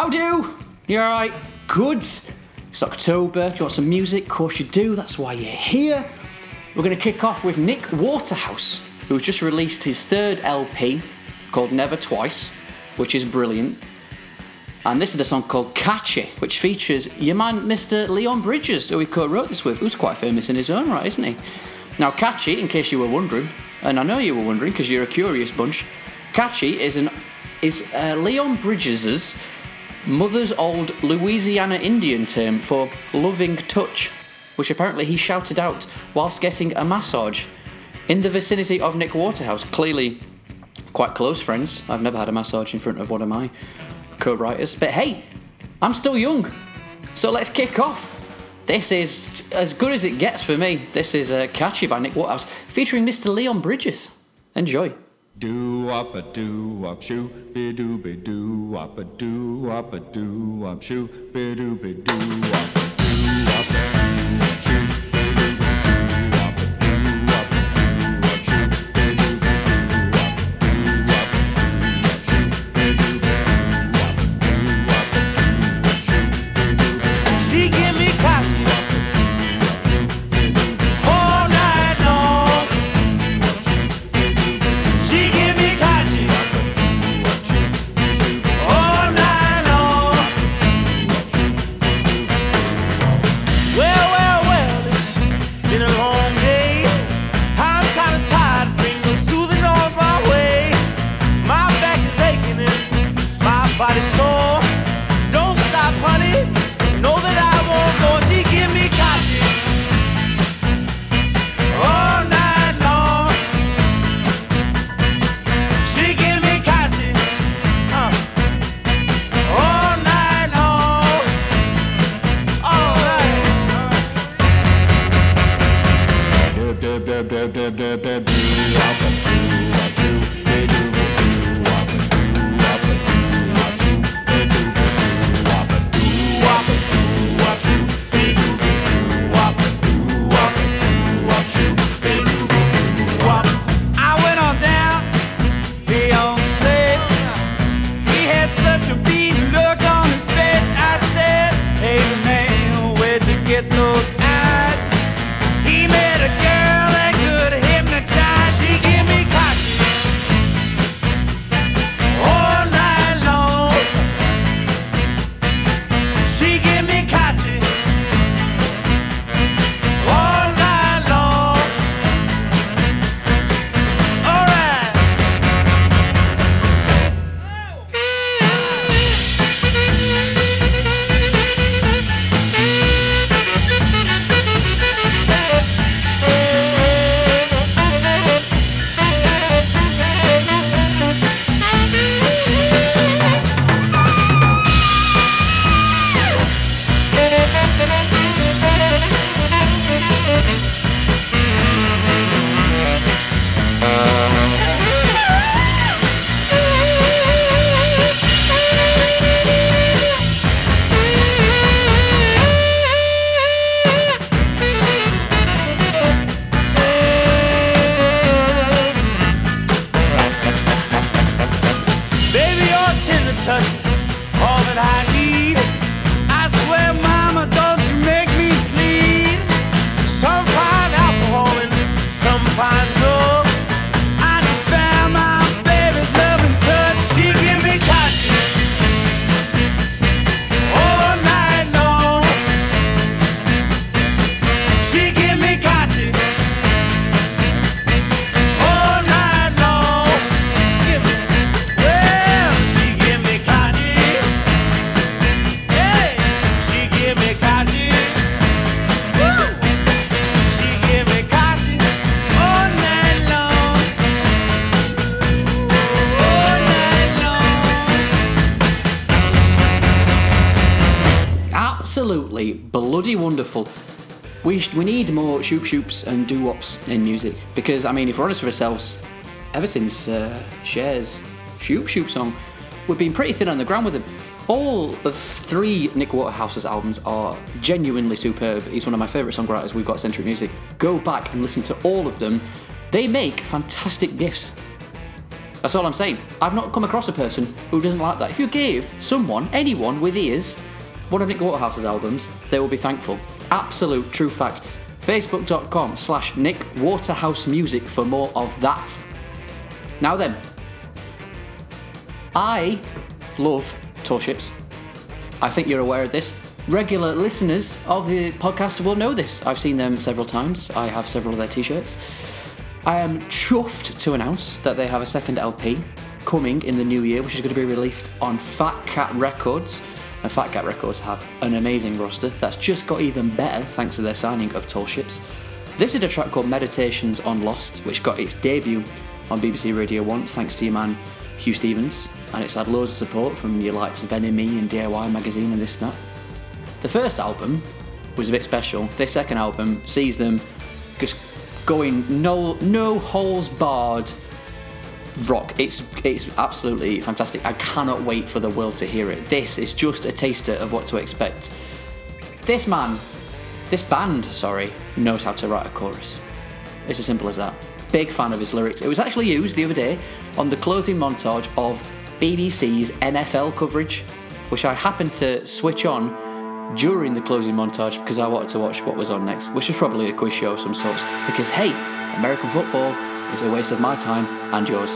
How do? You alright? Good. It's October. Do you want some music? Of course you do. That's why you're here. We're going to kick off with Nick Waterhouse, who's just released his third LP called Never Twice, which is brilliant. And this is a song called Catchy, which features your man Mr. Leon Bridges, who he co wrote this with, who's quite famous in his own right, isn't he? Now, Catchy, in case you were wondering, and I know you were wondering because you're a curious bunch, Catchy is an is uh, Leon Bridges's mother's old Louisiana Indian term for loving touch, which apparently he shouted out whilst getting a massage in the vicinity of Nick Waterhouse. Clearly, quite close friends. I've never had a massage in front of one of my co writers. But hey, I'm still young. So let's kick off. This is as good as it gets for me. This is uh, Catchy by Nick Waterhouse featuring Mr. Leon Bridges. Enjoy. Do up a do up shoo be do be do up a do up a do up shoo be do be do up a do up a do up shoo shoop shoops and doo wops in music because, I mean, if we're honest with ourselves, ever since uh, Cher's Shoop Shoop song, we've been pretty thin on the ground with him. All of three Nick Waterhouse's albums are genuinely superb. He's one of my favourite songwriters we've got at Sentric Music. Go back and listen to all of them. They make fantastic gifts. That's all I'm saying. I've not come across a person who doesn't like that. If you give someone, anyone with ears, one of Nick Waterhouse's albums, they will be thankful. Absolute true fact. Facebook.com slash Nick Waterhouse Music for more of that. Now then, I love tall ships. I think you're aware of this. Regular listeners of the podcast will know this. I've seen them several times. I have several of their t shirts. I am chuffed to announce that they have a second LP coming in the new year, which is going to be released on Fat Cat Records. And Fat Cat Records have an amazing roster that's just got even better thanks to their signing of Tall Ships. This is a track called Meditations on Loss, which got its debut on BBC Radio 1 thanks to your man Huw Stephens, and it's had loads of support from your likes of NME and DIY Magazine and this and that. The first album was a bit special. This second album sees them just going no no holes barred rock. It's it's absolutely fantastic. I cannot wait for the world to hear it. This is just a taster of what to expect. This man, this band, sorry, knows how to write a chorus. It's as simple as that. Big fan of his lyrics. It was actually used the other day on the closing montage of BBC's NFL coverage, which I happened to switch on during the closing montage because I wanted to watch what was on next, which was probably a quiz show of some sorts. Because hey, American football is a waste of my time and yours.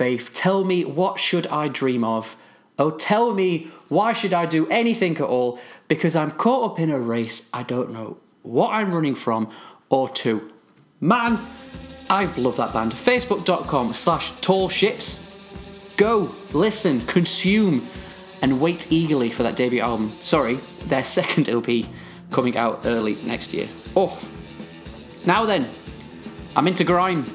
Faith, tell me what should I dream of? Oh, tell me why should I do anything at all? Because I'm caught up in a race I don't know what I'm running from or to. Man, I've loved that band. Facebook.com slash tall ships. Go, listen, consume, and wait eagerly for that debut album. Sorry, their second LP coming out early next year. Oh. Now then, I'm into grime.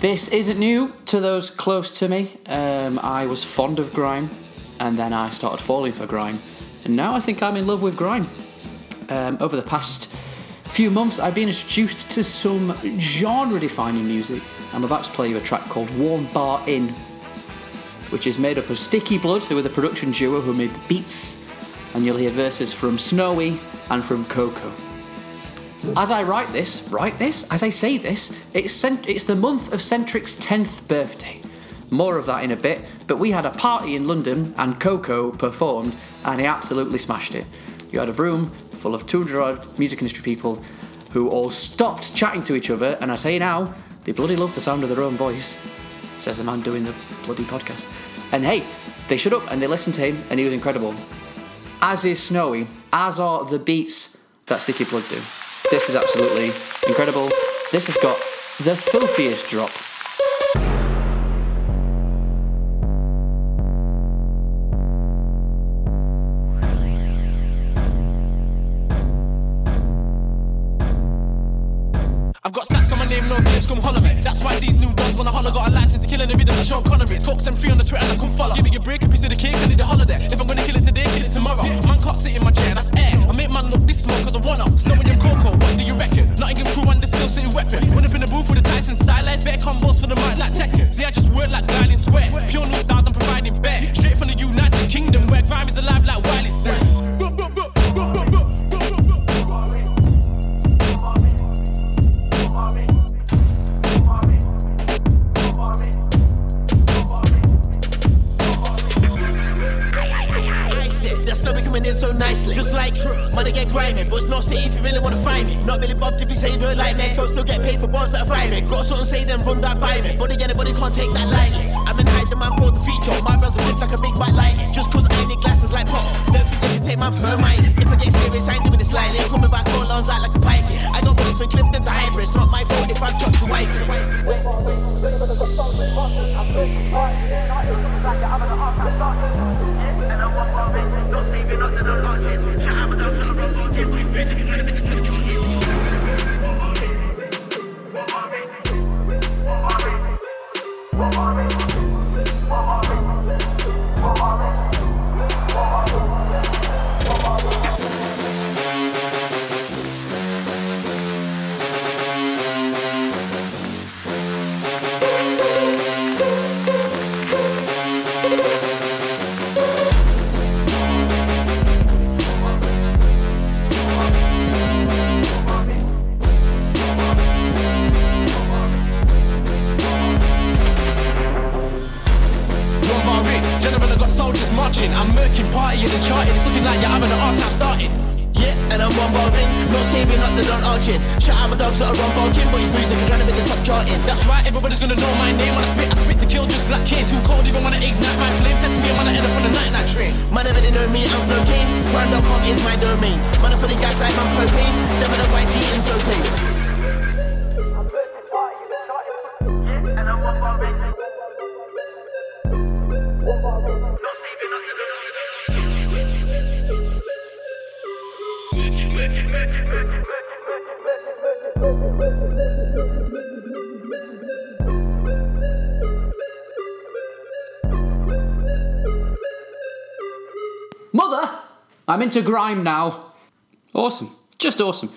This isn't new to those close to me. Um, I was fond of grime, and then I started falling for grime, and now I think I'm in love with grime. Um, over the past few months, I've been introduced to some genre-defining music. I'm about to play you a track called "Warm Bar Inn," which is made up of Sticky Blood, who are the production duo who made the beats, and you'll hear verses from Snowy and from Coco. As I write this, write this, as I say this, it's, cent- it's the month of Sentric's 10th birthday. More of that in a bit, but we had a party in London and Coco performed and he absolutely smashed it. You had a room full of 200 odd music industry people who all stopped chatting to each other, and I say now, they bloody love the sound of their own voice, says a man doing the bloody podcast. And hey, they shut up and they listened to him and he was incredible. As is Snowy, as are the beats that Sticky Blood do. This is absolutely incredible. This has got the filthiest drop. Stacks on my no names, come holler me. That's why these new dogs wanna holler. Got a license to kill in the rhythm like Sean Connery. Cox and free on the Twitter, and I come follow. Give me a break, a piece of the cake, I need a holiday. If I'm gonna kill it today, kill it tomorrow. Man can't sit in my chair, that's air. I make man look this small cause I wanna. Snowing your cocoa, what do you reckon? Nottingham crew and the still sitting weapon. Run up in the booth with a Tyson style, like better combos for the mic like Tekken. See, I just word like Guiling Square. Pure new styles, I'm providing bear. Straight from the United Kingdom, where grime is alive like Wiley's dead. So nicely. Just like money get grimy, but it's not city if you really wanna find me. Not really bothered if you say don't like me, cause still get paid for bars that are private. Got something say then run that by me. But again, anybody can't take that lightly. I'm in high demand for the feature. My brother's whip like a big white light. Just cause I need glasses like pop. Don't forget to take my her mind. If I get serious, I ain't doing it slightly. Coming back all arms like a pipe. I got bullets from Clifton the hybrid. It's not my fault if I drop the wife. Into grime now. Awesome. Just awesome.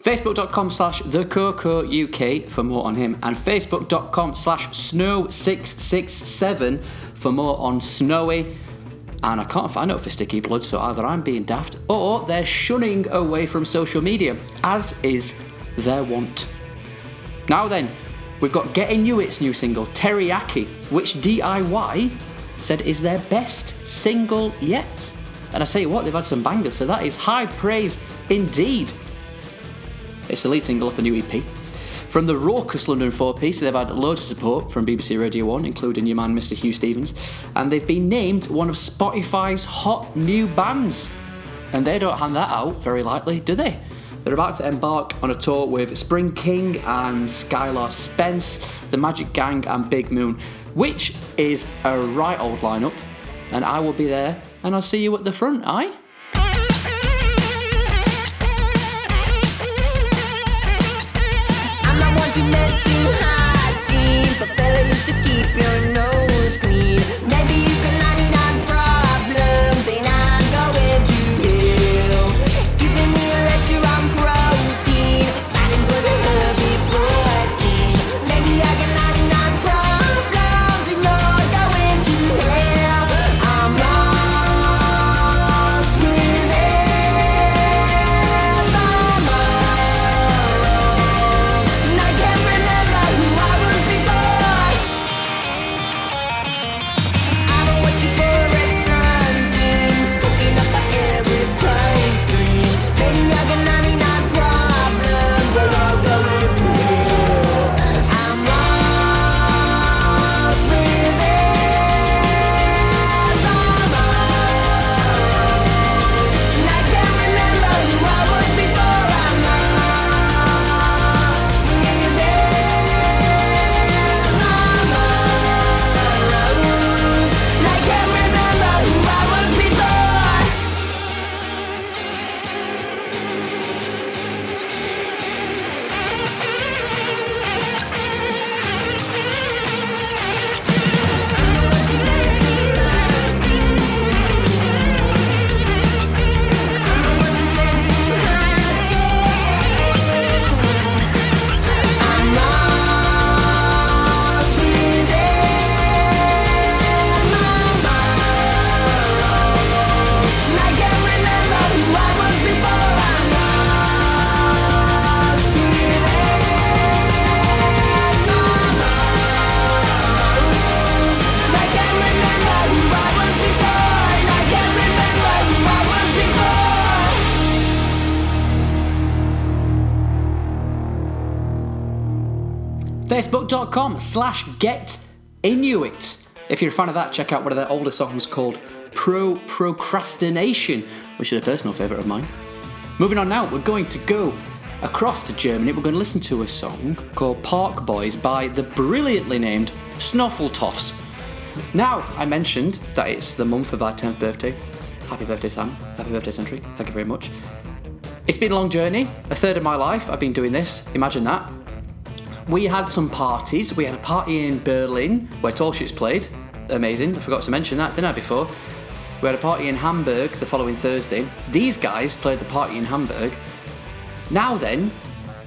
Facebook.com slash the UK for more on him, and Facebook.com slash Snow667 for more on Snowy. And I can't find out for Sticky Blood, so either I'm being daft or they're shunning away from social media, as is their wont. Now then, we've got Get Inuit's new single, Teriyaki, which DIY said is their best single yet. And I tell you what, they've had some bangers, so that is high praise indeed. It's the lead single off the new EP. From the raucous London four piece, they've had loads of support from BBC Radio 1, including your man Mr. Huw Stephens, and they've been named one of Spotify's hot new bands. And they don't hand that out very lightly, do they? They're about to embark on a tour with Spring King and Skylar Spence, The Magic Gang, and Big Moon, which is a right old lineup. And I will be there, and I'll see you at the front, aye? Slash get Inuit. If you're a fan of that, check out one of their older songs called Pro Procrastination, which is a personal favourite of mine. Moving on now, we're going to go across to Germany. We're going to listen to a song called Park Boys by the brilliantly named Snøffeltøffs. Now, I mentioned that it's the month of our 10th birthday. Happy birthday, Sam. Happy birthday, Century. Thank you very much. It's been a long journey. A third of my life I've been doing this. Imagine that. We had some parties. We had a party in Berlin where Tall played. Amazing. I forgot to mention that, didn't I, before? We had a party in Hamburg the following Thursday. These guys played the party in Hamburg. Now then,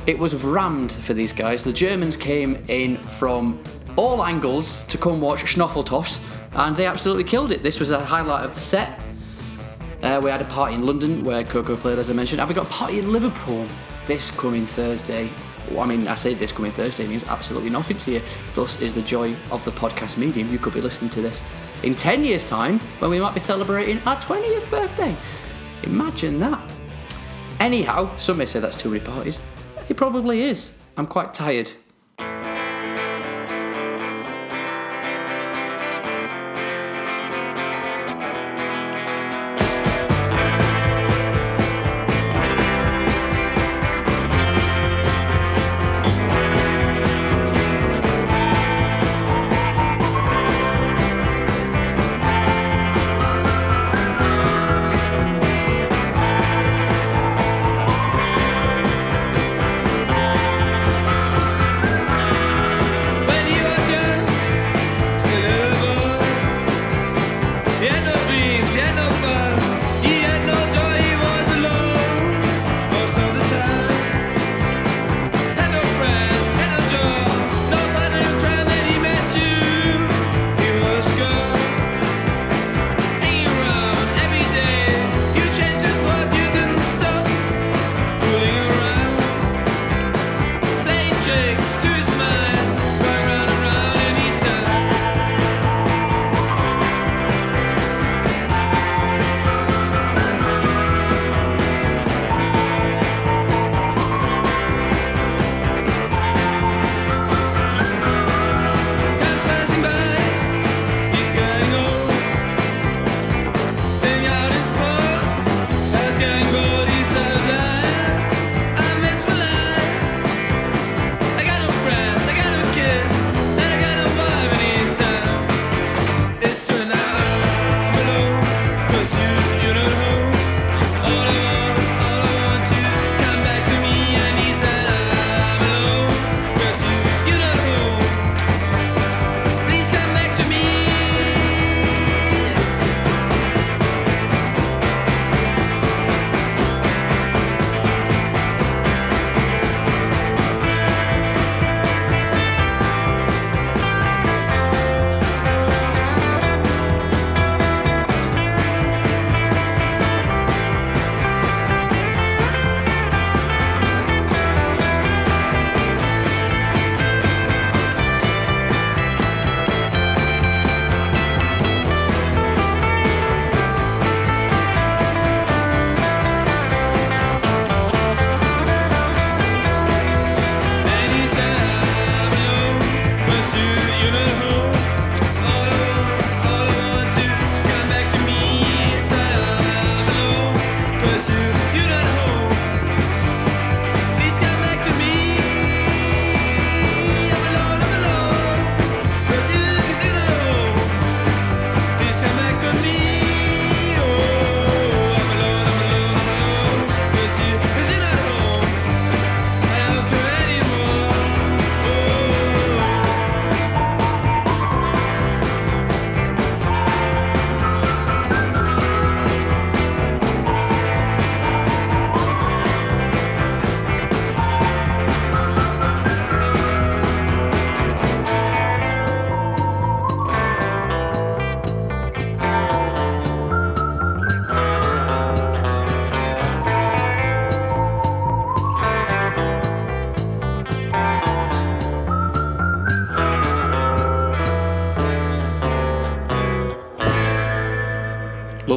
it was rammed for these guys. The Germans came in from all angles to come watch Snøffeltøffs, and they absolutely killed it. This was a highlight of the set. Uh, we had a party in London where Coco played, as I mentioned, and we got a party in Liverpool this coming Thursday. I mean, I say this coming Thursday means absolutely nothing to you. Thus is the joy of the podcast medium. You could be listening to this in 10 years' time when we might be celebrating our 20th birthday. Imagine that. Anyhow, some may say that's too many parties. It probably is. I'm quite tired.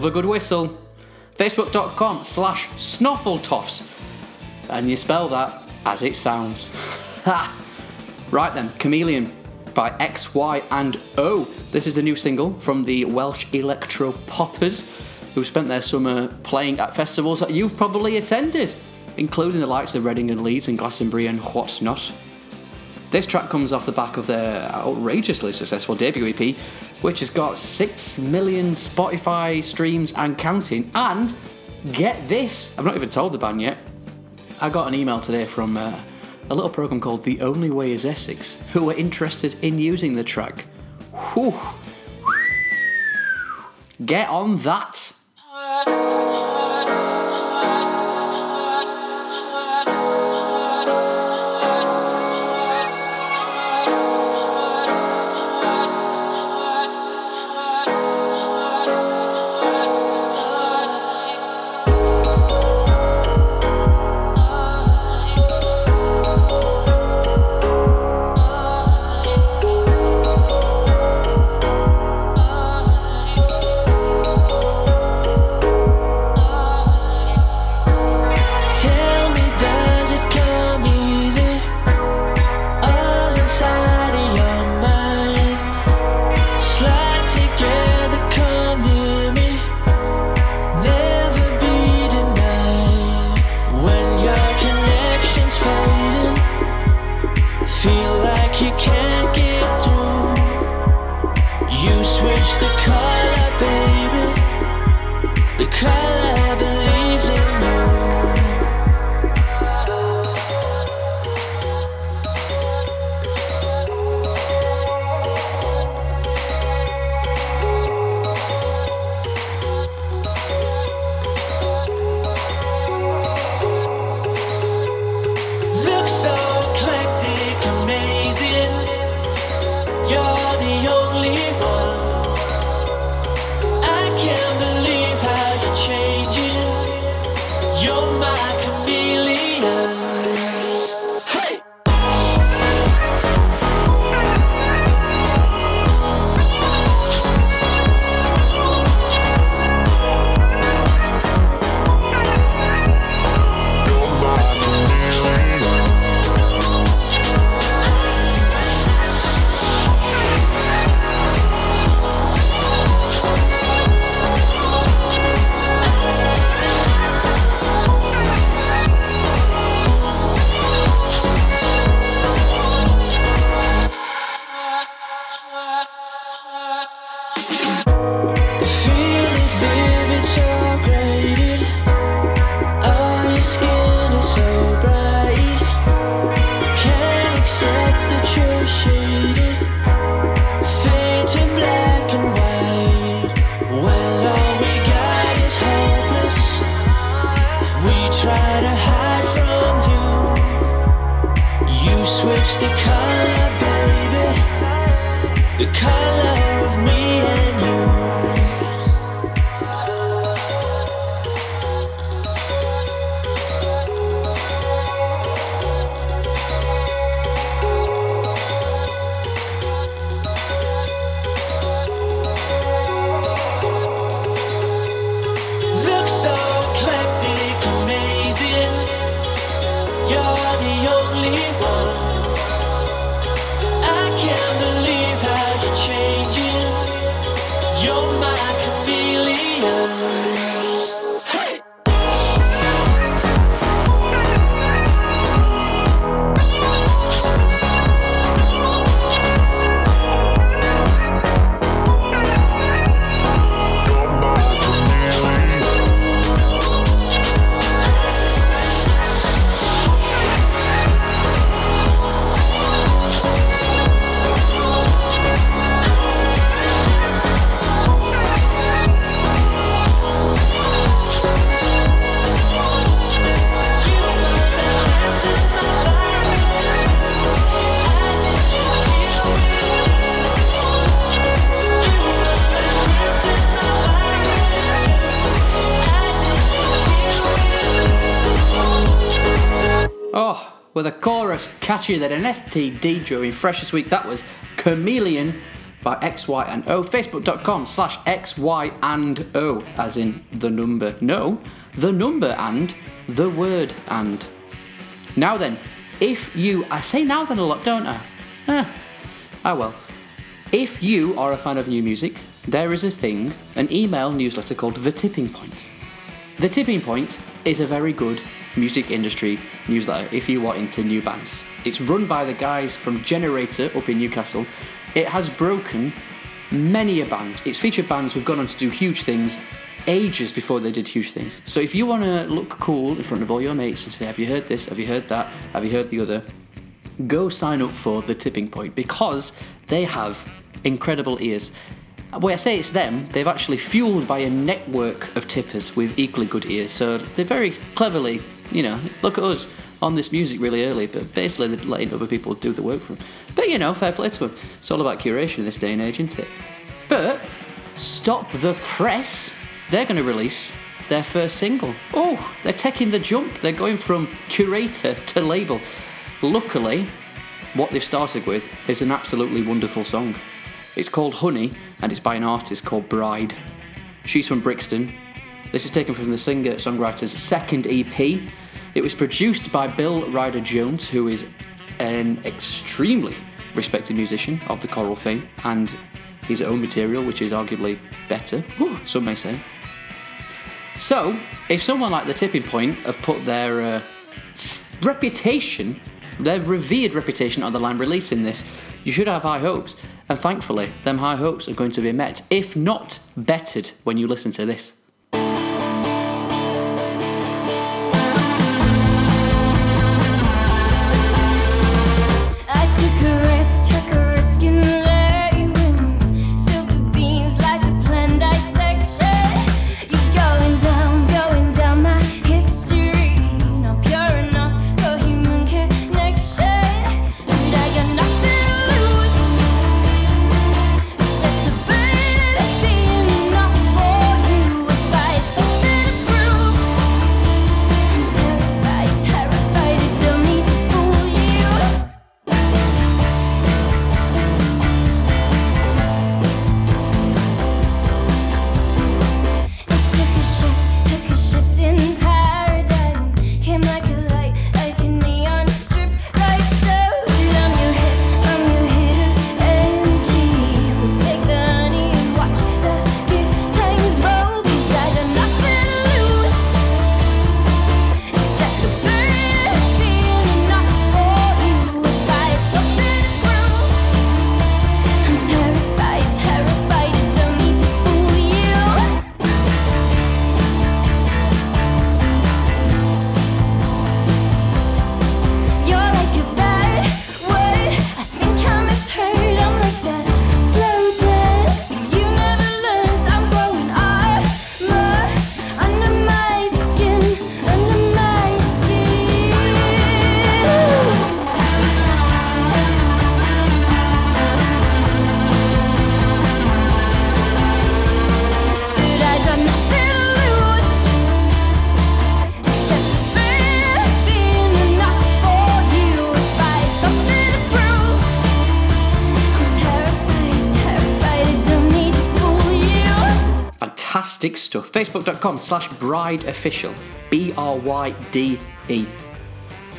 Love a good whistle. Facebook.com slash Snøffeltøffs. And you spell that as it sounds. Ha! Right then, Chameleon by X, Y, and O. This is the new single from the Welsh Electro Poppers, who spent their summer playing at festivals that you've probably attended, including the likes of Reading and Leeds and Glastonbury and what's not. This track comes off the back of their outrageously successful debut EP, which has got 6 million Spotify streams and counting. And get this, I've not even told the band yet. I got an email today from uh, a little program called The Only Way is Essex, who were interested in using the track. Whew. Get on that. With a chorus catchier than an STD during Freshest Week, that was Chameleon by XY and O. Facebook.com slash XY and O, as in the number. No, the number and the word and. Now then, if you. I say now then a lot, don't I? Eh. Ah well. If you are a fan of new music, there is a thing, an email newsletter called The Tipping Point. The Tipping Point is a very good music industry newsletter if you are into new bands. It's run by the guys from Generator up in Newcastle. It has broken many a band. It's featured bands who've gone on to do huge things ages before they did huge things. So if you want to look cool in front of all your mates and say, Have you heard this? Have you heard that? Have you heard the other? Go sign up for The Tipping Point because they have incredible ears. When I say it's them, they've actually fueled by a network of tippers with equally good ears. So they're very cleverly, you know, look at us on this music really early, but basically they're letting other people do the work for them. But you know, fair play to them. It's all about curation in this day and age, isn't it? But Stop the Press, they're going to release their first single. Oh, they're taking the jump. They're going from curator to label. Luckily, what they've started with is an absolutely wonderful song. It's called Honey and it's by an artist called Bryde. She's from Brixton. This is taken from the singer songwriter's second EP. It was produced by Bill Ryder Jones, who is an extremely respected musician of the Coral fame, and his own material, which is arguably better, some may say. So, if someone like the Tipping Point have put their uh, reputation, their revered reputation on the line releasing this, you should have high hopes. And thankfully, them high hopes are going to be met, if not bettered, when you listen to this. Fantastic stuff. Facebook.com slash Bryde official. B R Y D E.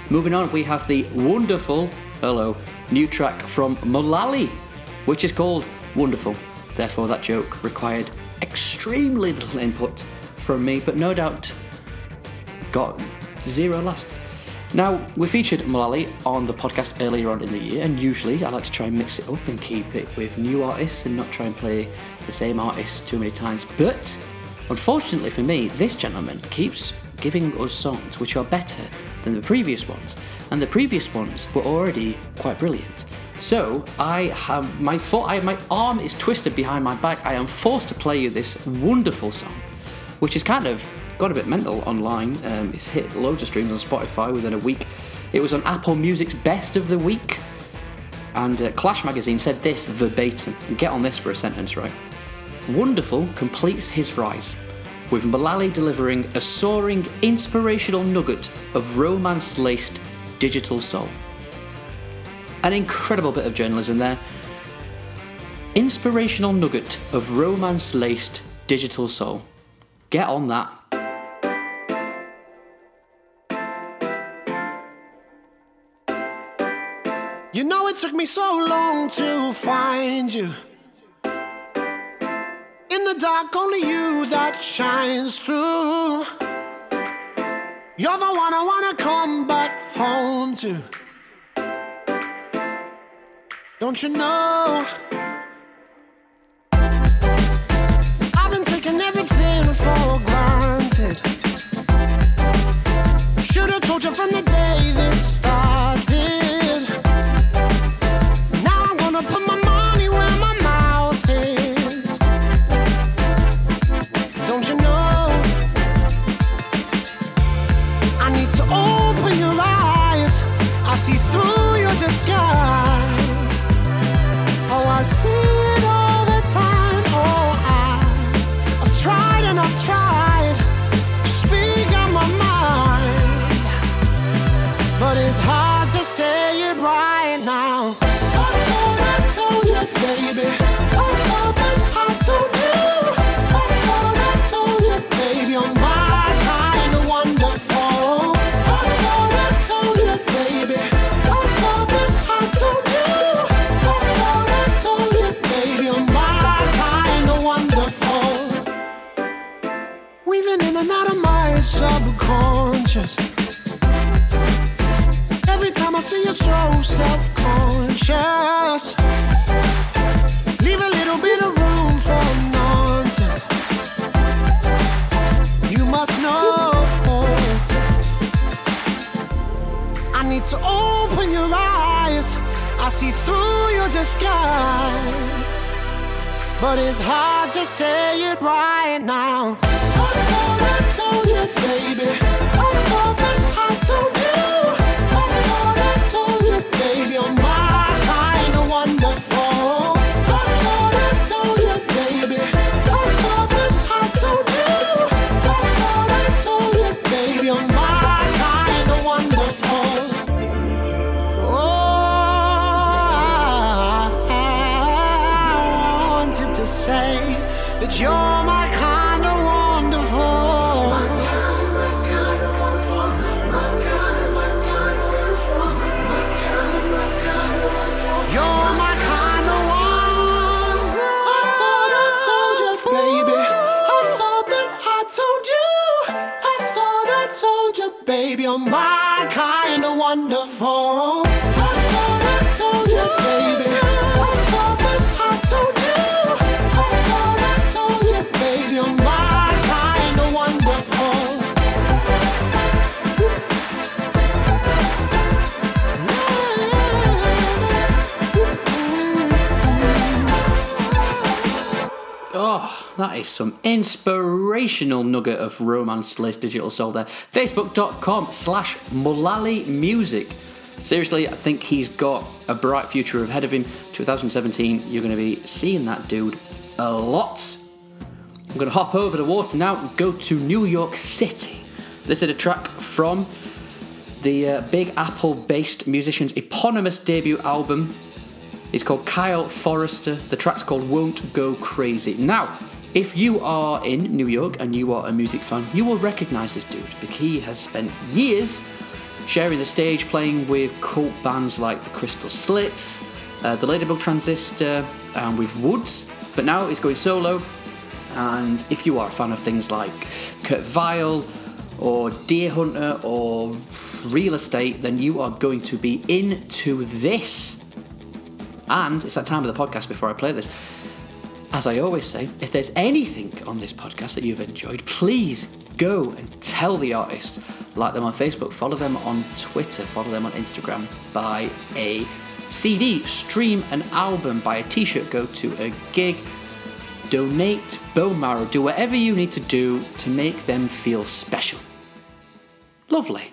Moving on, we have the wonderful, hello, new track from Mullally, which is called Wonderful. Therefore, that joke required extremely little input from me, but no doubt got zero laughs. Now, we featured Mullally on the podcast earlier on in the year, and usually I like to try and mix it up and keep it with new artists and not try and play the same artists too many times. But unfortunately for me, this gentleman keeps giving us songs which are better than the previous ones, and the previous ones were already quite brilliant. So I have my fo- I, my arm is twisted behind my back. I am forced to play you this wonderful song which is kind of got a bit mental online. Um, it's hit loads of streams on Spotify within a week. It was on Apple Music's Best of the Week. And uh, Clash magazine said this verbatim. And get on this for a sentence, right? Wonderful completes his rise, with Mullally delivering a soaring, inspirational nugget of romance laced digital soul. An incredible bit of journalism there. inspirational nugget of romance laced digital soul. Get on that. You know it took me so long to find you. The dark, only you that shines through. You're the one I wanna come back home to. Don't you know? I've been taking everything for granted. Should've told you from the subconscious. Every time I see you, so self-conscious. Leave a little bit of room for nonsense. You must know. I need to open your eyes. I see through your disguise. But it's hard to say it right now. I thought I told you, baby. Oh, that is some inspirational nugget of romance laced digital soul there. Facebook.com slash Mullally Music. Seriously, I think he's got a bright future ahead of him. 2017, you're going to be seeing that dude a lot. I'm going to hop over the water now and go to New York City. This is a track from the uh, Big Apple based musician's eponymous debut album. It's called Kyle Forester. The track's called Won't Go Crazy. Now, if you are in New York and you are a music fan, you will recognize this dude because he has spent years sharing the stage playing with cult bands like the Crystal Stilts, uh, the Ladybug Transistor, and with Woods. But now he's going solo. And if you are a fan of things like Kurt Vile or Deerhunter or Real Estate, then you are going to be into this. And it's that time of the podcast before I play this. As I always say, if there's anything on this podcast that you've enjoyed, please go and tell the artist. Like them on Facebook, follow them on Twitter, follow them on Instagram, buy a CD, stream an album, buy a t shirt, go to a gig, donate bone marrow, do whatever you need to do to make them feel special. Lovely.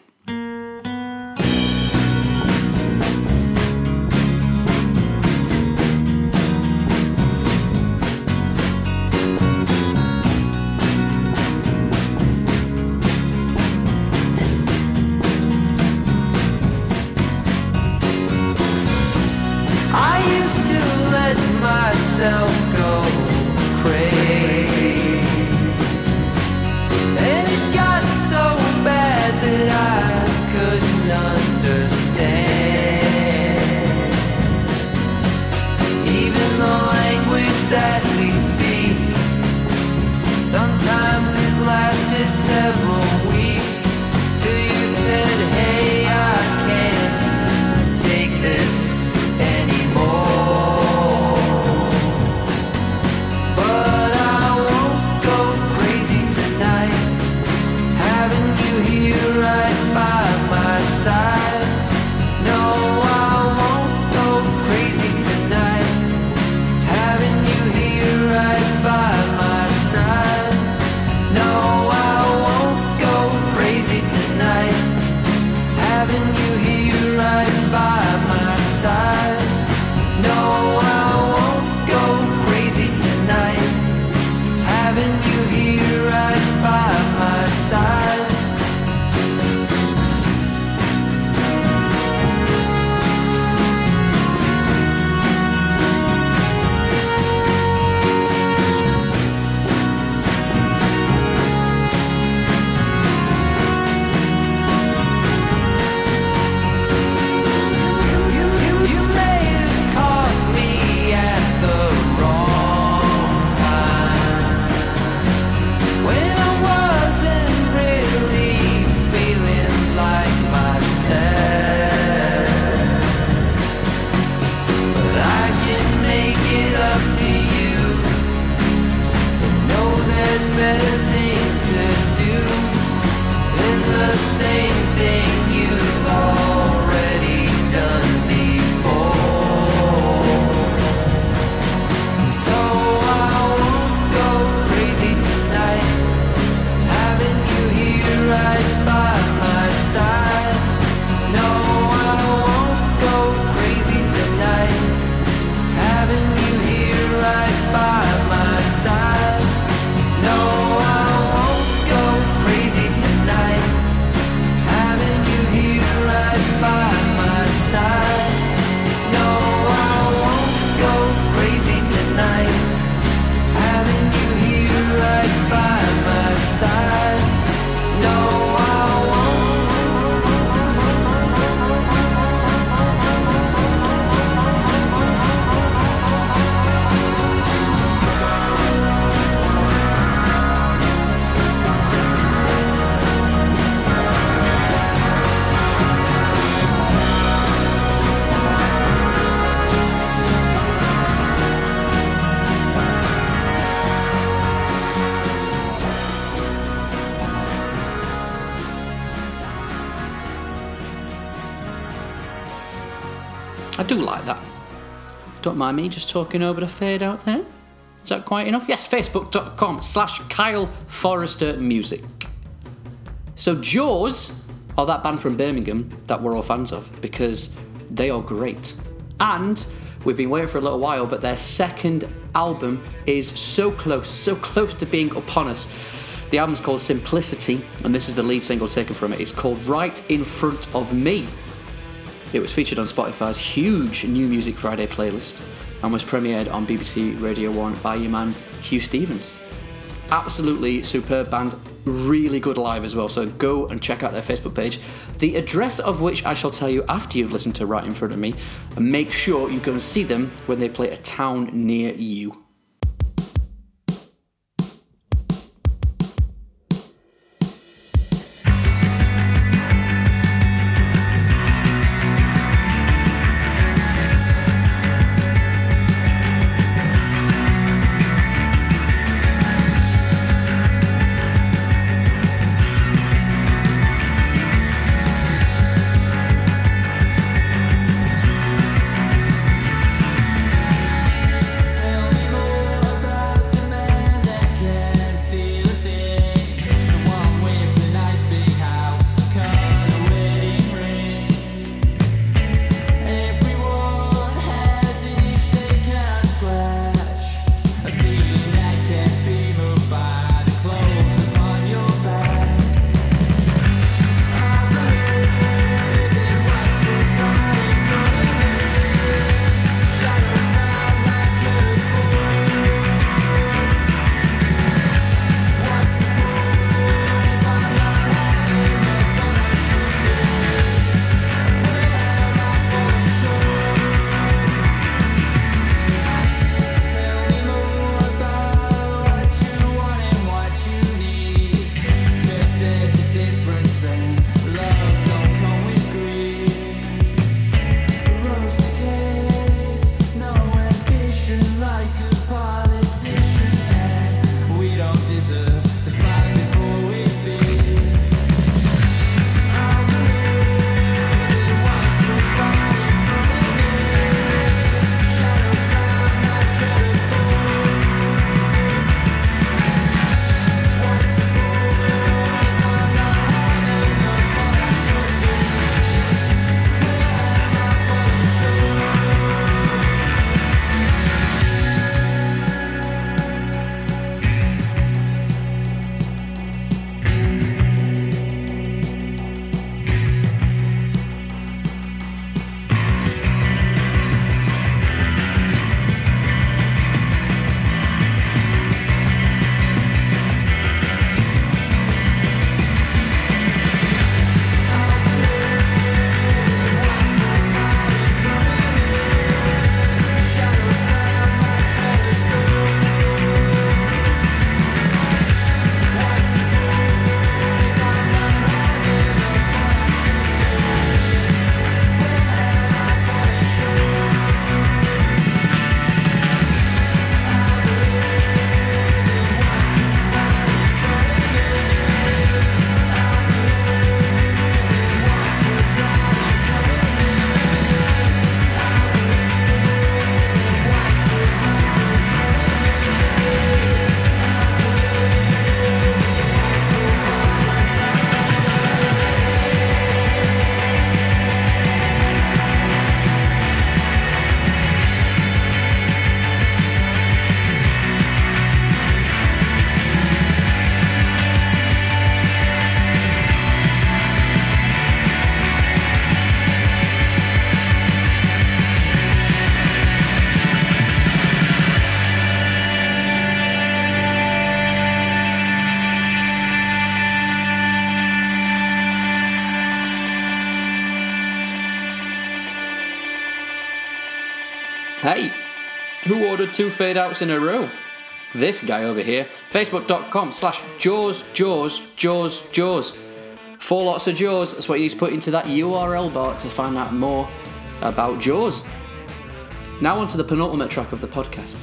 Me just talking over the fade out there. Is that quite enough? Yes, facebook.com slash Kyle Forester Music. So Jaws are that band from Birmingham that we're all fans of because they are great. And we've been waiting for a little while, but their second album is so close, so close to being upon us. The album's called Simplicity, and this is the lead single taken from it. It's called Right in Front of Me. It was featured on Spotify's huge New Music Friday playlist and was premiered on BBC Radio 1 by your man Huw Stephens. Absolutely superb band, really good live as well, so go and check out their Facebook page, the address of which I shall tell you after you've listened to Right in Front of Me, and make sure you go and see them when they play a town near you. Ordered two fade outs in a row? This guy over here. Facebook.com slash Jaws, Jaws, Jaws, Jaws. Four lots of Jaws. That's what you need to put into that URL bar to find out more about Jaws. Now on to the penultimate track of the podcast.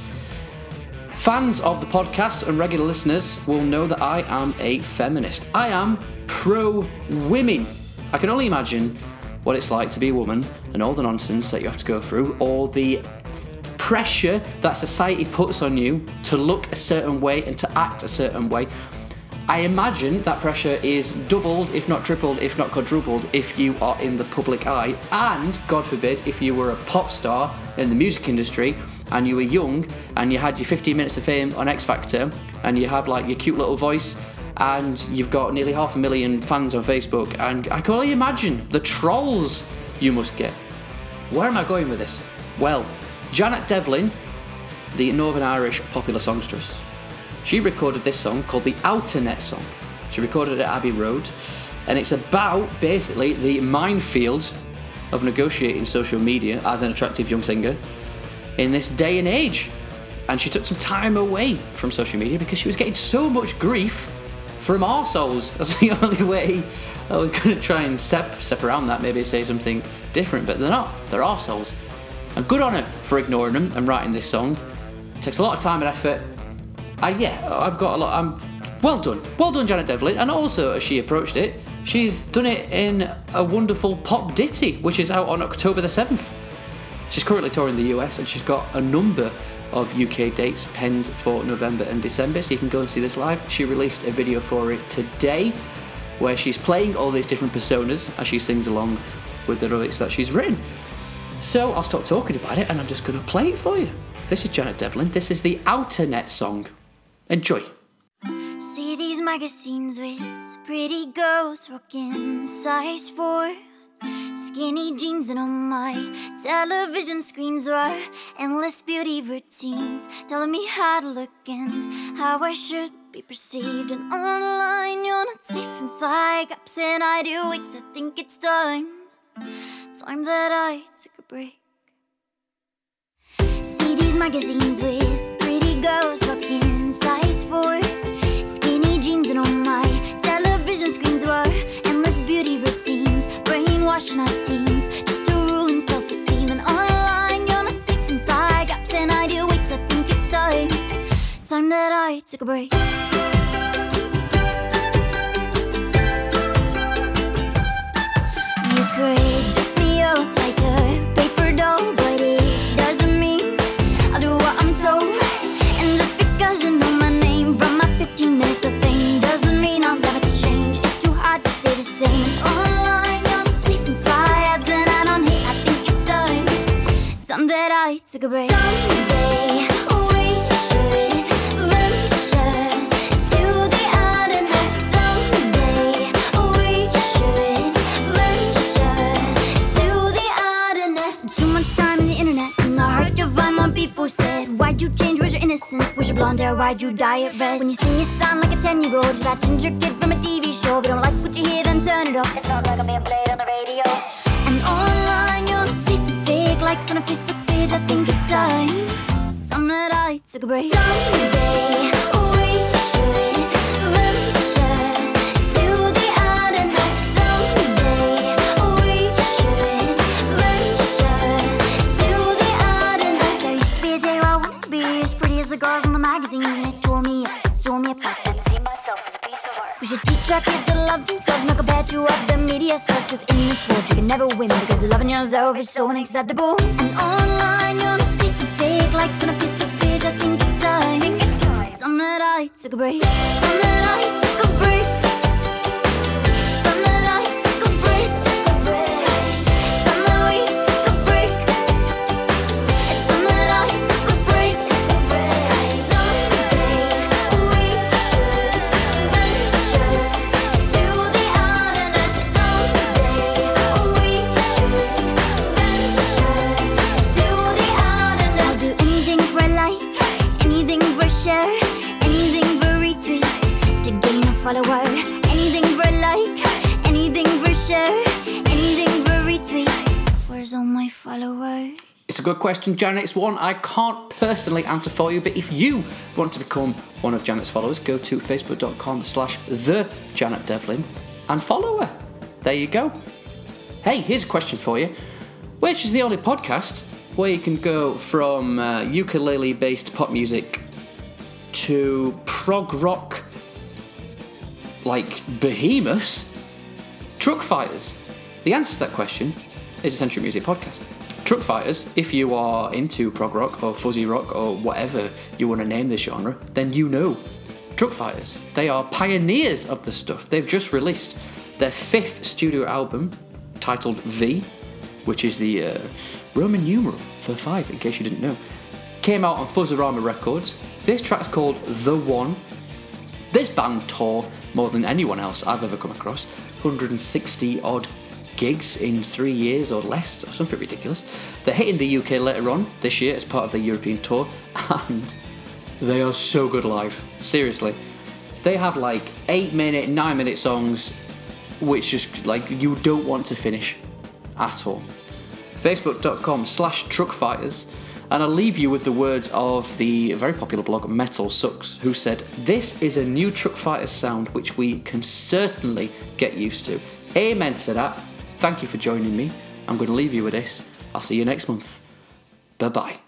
Fans of the podcast and regular listeners will know that I am a feminist. I am pro women. I can only imagine what it's like to be a woman and all the nonsense that you have to go through, all the pressure that society puts on you to look a certain way and to act a certain way. I imagine that pressure is doubled, if not tripled, if not quadrupled, if you are in the public eye. And, God forbid, if you were a pop star in the music industry and you were young and you had your 15 minutes of fame on X Factor and you have like your cute little voice and you've got nearly half a million fans on Facebook. And I can only imagine the trolls you must get. Where am I going with this? Well, Janet Devlin, the Northern Irish popular songstress, she recorded this song called the Outernet song. She recorded it at Abbey Road, and it's about basically the minefield of negotiating social media as an attractive young singer in this day and age. And she took some time away from social media because she was getting so much grief from arseholes. That's the only way I was going to try and step step around that, maybe say something different, but they're not. They're arseholes. And good on her for ignoring them and writing this song. It takes a lot of time and effort. Uh, yeah, I've got a lot. I'm well done, well done, Janet Devlin. And also, as she approached it, she's done it in a wonderful pop ditty, which is out on October the seventh. She's currently touring the US, and she's got a number of UK dates penned for November and December, so you can go and see this live. She released a video for it today, where she's playing all these different personas as she sings along with the lyrics that she's written. So I'll stop talking about it, and I'm just going to play it for you. This is Janet Devlin. This is the Outernet song. Enjoy. See these magazines with pretty girls rocking size 4 Skinny jeans and on my television screens are endless beauty routines Telling me how to look and how I should be perceived And online you're not safe from thigh gaps and I do wait I think it's time Time that I took a break. See these magazines with pretty girls rocking size 4 Skinny jeans and on my television screens were endless beauty routines. Brainwashing our teens just to ruin self-esteem. And online you're not safe and I do wait I think it's time. Time that I took a break. You could dress took a break. Someday Why'd you change? Where's your innocence? Where's your blonde hair? Why'd you dye it red? When you sing, you sound like a ten-year-old. You're that ginger kid from a TV show. If you don't like what you hear, then turn it off. It's not like I'm being played on the radio. And online, you're not safe and fake. Likes on a Facebook page, I think it's time. Time that I took a break. Someday teach our kids to love themselves, not compare to what the media says. Cause in this world you can never win because loving yourself is so unacceptable. And online you're not safe and fake, likes on a Facebook page. I think it's time. Time that I took a break. Time that I took a break. It's a good question, Janet. It's one I can't personally answer for you, but if you want to become one of Janet's followers, go to facebook.com slash the Janet Devlin and follow her. There you go. Hey, here's a question for you. Which is the only podcast where you can go from uh, ukulele based pop music to prog rock like behemoths? Truckfighters. The answer to that question is Sentric Music Podcast. Truckfighters, if you are into prog rock or fuzzy rock or whatever you want to name this genre, then you know Truckfighters. They are pioneers of the stuff. They've just released their fifth studio album titled V, which is the uh, Roman numeral for five, in case you didn't know. Came out on Fuzzorama Records. This track's called The One. This band tour more than anyone else I've ever come across 160 odd gigs in three years or less, or something ridiculous. They're hitting the UK later on this year as part of the European tour, and they are so good live. Seriously. They have like 8 minute, 9 minute songs which just like you don't want to finish at all. Facebook.com slash truckfighters. And I'll leave you with the words of the very popular blog Metal Sucks, who said, This is a new Truckfighters sound which we can certainly get used to. Amen to that. Thank you for joining me. I'm going to leave you with this. I'll see you next month. Bye bye.